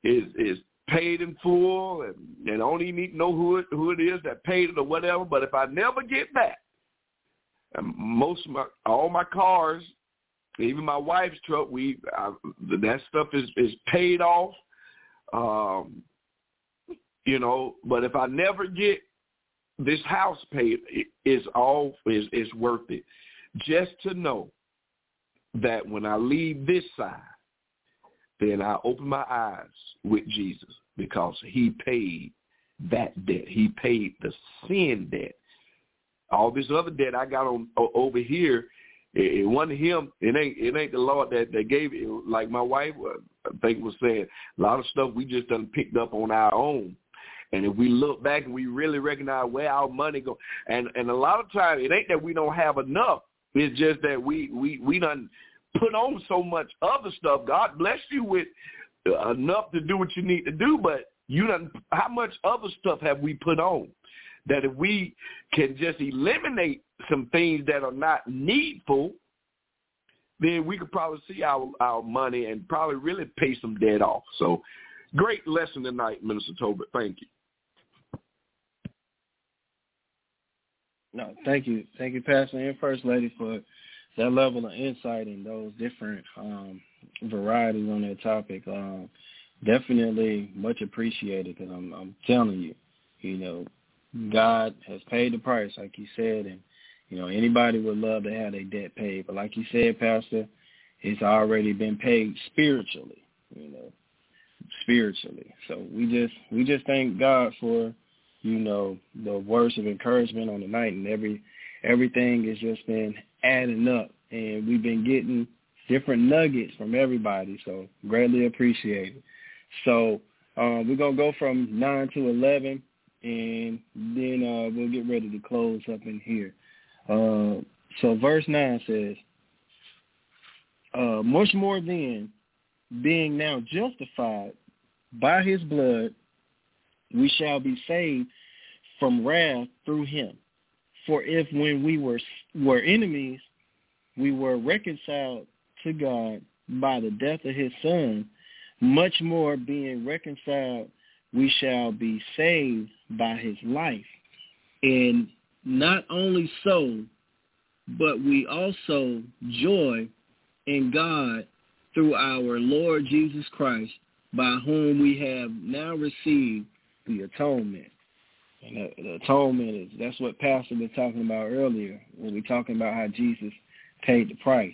is is paid in full, and and I don't even need to know who it who it is that paid it or whatever. But if I never get back, and most of my all my cars, even my wife's truck, we I, that stuff is is paid off. Um, you know, but if I never get this house paid is all is is worth it. Just to know that when I leave this side, then I open my eyes with Jesus because he paid that debt. He paid the sin debt. All this other debt I got on over here, it, it wasn't him. It ain't it ain't the Lord that that gave it. Like my wife, uh, I think was saying, a lot of stuff we just done picked up on our own. And if we look back and we really recognize where our money go, and and a lot of times it ain't that we don't have enough. It's just that we we we done put on so much other stuff. God bless you with enough to do what you need to do, but you done how much other stuff have we put on? That if we can just eliminate some things that are not needful, then we could probably see our our money and probably really pay some debt off. So great lesson tonight, Minister Tolbert. Thank you. No, thank you, thank you, Pastor and First Lady, for that level of insight and those different um, varieties on that topic. Um, definitely much appreciated because I'm, I'm telling you, you know, God has paid the price, like you said, and you know anybody would love to have their debt paid, but like you said, Pastor, it's already been paid spiritually, you know, spiritually. So we just we just thank God for you know, the words of encouragement on the night and every everything has just been adding up and we've been getting different nuggets from everybody, so greatly appreciated. So um, we're gonna go from nine to eleven and then uh, we'll get ready to close up in here. Uh, so verse nine says, uh, much more then, being now justified by his blood we shall be saved from wrath through him. For if when we were were enemies, we were reconciled to God by the death of his son, much more being reconciled, we shall be saved by his life. And not only so, but we also joy in God through our Lord Jesus Christ, by whom we have now received the atonement. And the, atonement is that's what Pastor was talking about earlier when we talking about how Jesus paid the price.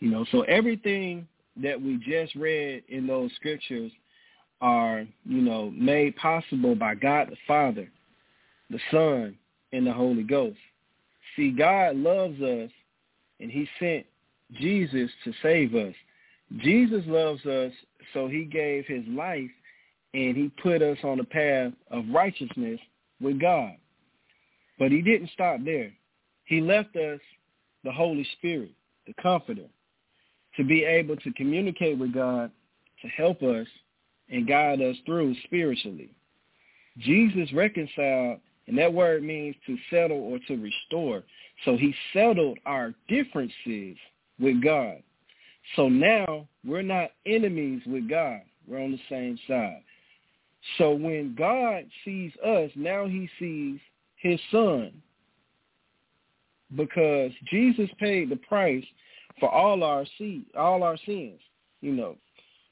You know, so everything that we just read in those scriptures are, you know, made possible by God the Father, the Son, and the Holy Ghost. See, God loves us and he sent Jesus to save us. Jesus loves us, so he gave his life and he put us on the path of righteousness with God. But he didn't stop there. He left us the Holy Spirit, the Comforter, to be able to communicate with God, to help us and guide us through spiritually. Jesus reconciled, and that word means to settle or to restore. So he settled our differences with God. So now we're not enemies with God. We're on the same side. So when God sees us, now he sees his son. Because Jesus paid the price for all our seed, all our sins. You know,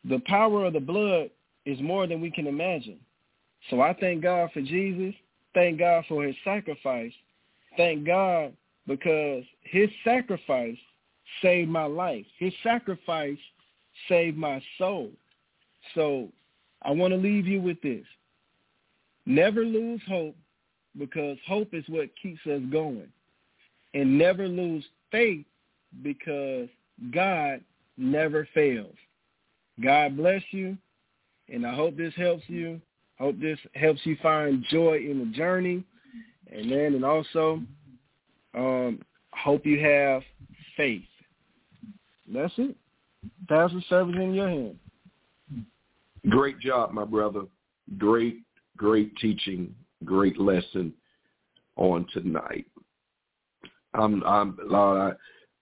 the power of the blood is more than we can imagine. So I thank God for Jesus. Thank God for his sacrifice. Thank God because his sacrifice saved my life. His sacrifice saved my soul. So I want to leave you with this. Never lose hope because hope is what keeps us going. And never lose faith because God never fails. God bless you, and I hope this helps you. Hope this helps you find joy in the journey. Amen. And also, um, hope you have faith. That's it. Pastor service in your hand. Great job, my brother. Great, great teaching, great lesson on tonight. I'm, I'm, Lord,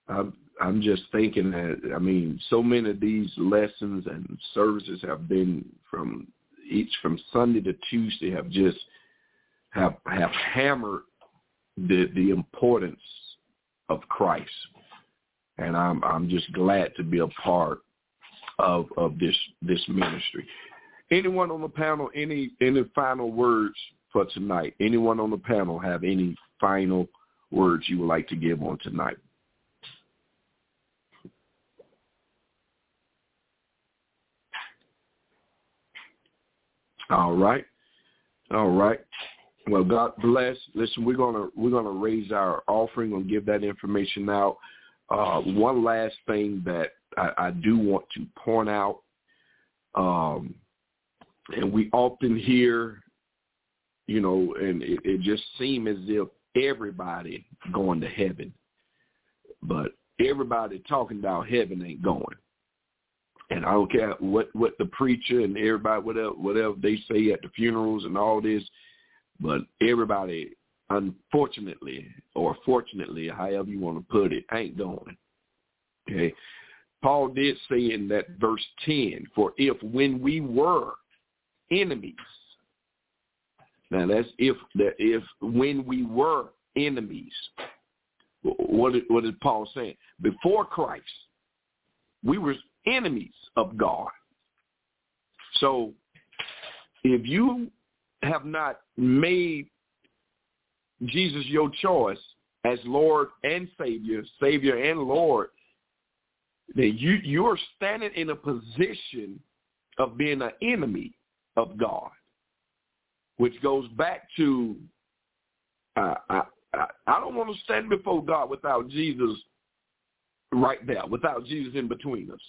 I, I'm, I'm just thinking that I mean, so many of these lessons and services have been from each from Sunday to Tuesday have just have have hammered the the importance of Christ, and I'm I'm just glad to be a part of of this this ministry. Anyone on the panel, any any final words for tonight? Anyone on the panel have any final words you would like to give on tonight? All right. All right. Well, God bless. Listen, we're gonna we're gonna raise our offering and give that information out. Uh, one last thing that I, I, do want to point out, um, and we often hear, you know, and it, it just seems as if everybody going to heaven, but everybody talking about heaven ain't going. And I don't care what what the preacher and everybody whatever whatever they say at the funerals and all this, but everybody unfortunately or fortunately, however you want to put it, ain't going. Okay. Paul did say in that verse 10, for if when we were enemies, now that's if that if when we were enemies, what what is Paul saying? Before Christ, we were enemies of God. So if you have not made Jesus your choice as Lord and Savior, Savior and Lord, then you you're standing in a position of being an enemy of God, which goes back to uh, I, I I don't want to stand before God without Jesus right there, without Jesus in between us.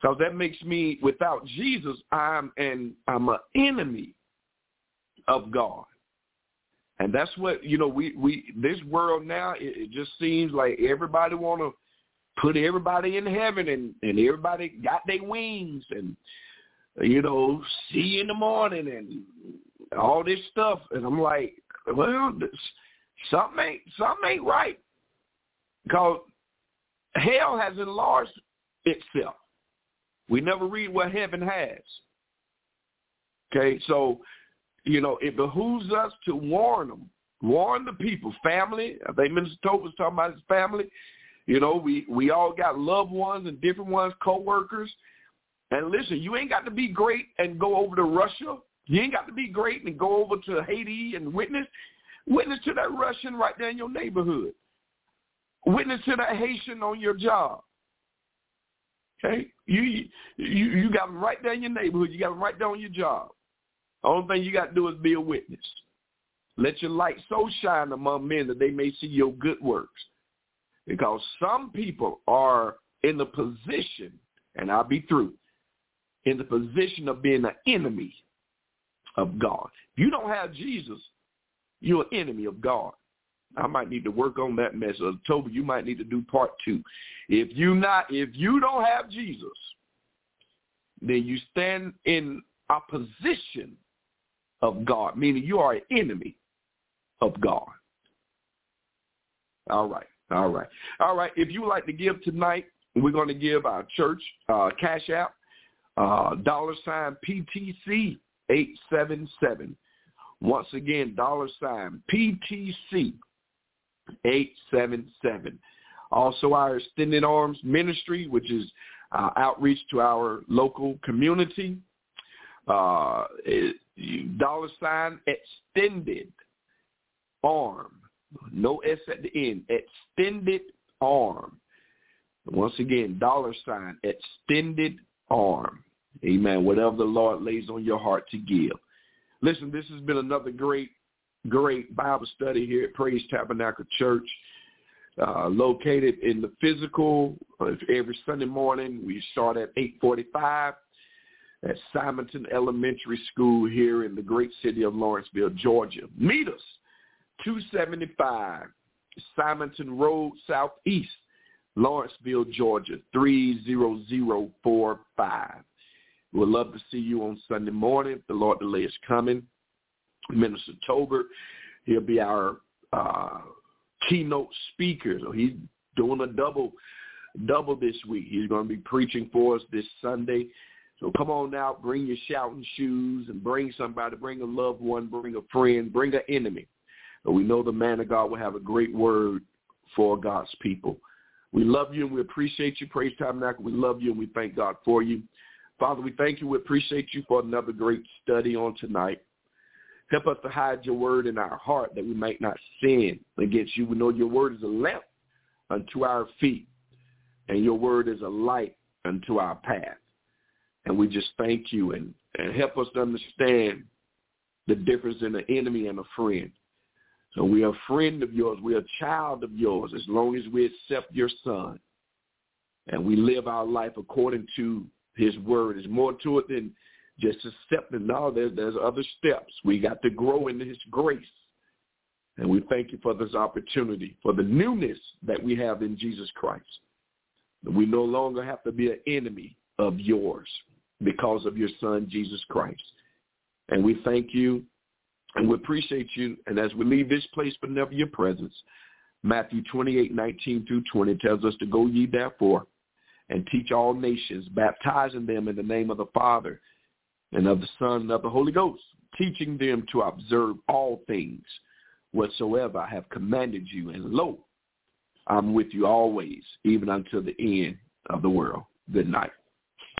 Because that makes me, without Jesus, I'm an I'm an enemy of God. And that's what you know. We we this world now it, it just seems like everybody want to put everybody in heaven, and and everybody got their wings, and you know, see you in the morning, and all this stuff. And I'm like, well, this, something ain't something ain't right, because hell has enlarged itself. We never read what heaven has. Okay, so, you know, it behooves us to warn them, warn the people, family. I think Minister Tolbert was talking about his family. You know, we, we all got loved ones and different ones, co-workers. And listen, you ain't got to be great and go over to Russia. You ain't got to be great and go over to Haiti and witness. Witness to that Russian right there in your neighborhood. Witness to that Haitian on your job. Okay, you you you got them right there in your neighborhood. You got them right there on your job. The only thing you got to do is be a witness. Let your light so shine among men that they may see your good works. Because some people are in the position, and I'll be through, in the position of being an enemy of God. If you don't have Jesus, you're an enemy of God. I might need to work on that message. Toby, you might need to do part two. If you not, if you don't have Jesus, then you stand in opposition of God, meaning you are an enemy of God. All right, all right, all right. If you like to give tonight, we're going to give our church uh, cash app uh, dollar sign PTC eight seven seven. Once again, dollar sign PTC 877. Also our Extended Arms Ministry, which is uh, outreach to our local community. Uh, dollar sign extended arm. No S at the end. Extended arm. Once again, dollar sign, extended arm. Amen. Whatever the Lord lays on your heart to give. Listen, this has been another great great Bible study here at Praise Tabernacle Church, uh, located in the physical. Uh, every Sunday morning, we start at 8:45 at Simonton Elementary School here in the great city of Lawrenceville, Georgia. Meet us, 275 Simonton Road Southeast, Lawrenceville, Georgia, 30045. We'd love to see you on Sunday morning. The Lord delay is coming. Minister Tolbert. He'll be our uh, keynote speaker. So he's doing a double double this week. He's going to be preaching for us this Sunday. So come on out, bring your shouting shoes and bring somebody, bring a loved one, bring a friend, bring an enemy. We know the man of God will have a great word for God's people. We love you and we appreciate you, Praise Tabernacle. We love you and we thank God for you. Father, we thank you. We appreciate you for another great study on tonight. Help us to hide your word in our heart that we might not sin against you. We know your word is a lamp unto our feet and your word is a light unto our path. And we just thank you and, and help us to understand the difference in an enemy and a friend. So we are a friend of yours. We are a child of yours as long as we accept your son and we live our life according to his word. There's more to it than just accepting. No, there's, there's other steps. We got to grow in his grace. And we thank you for this opportunity, for the newness that we have in Jesus Christ. We no longer have to be an enemy of yours because of your son, Jesus Christ. And we thank you and we appreciate you. And as we leave this place, but never your presence, Matthew 28, 19 through 20 tells us to go ye therefore and teach all nations, baptizing them in the name of the Father and of the Son and of the Holy Ghost, teaching them to observe all things whatsoever I have commanded you. And lo, I'm with you always, even until the end of the world. Good night.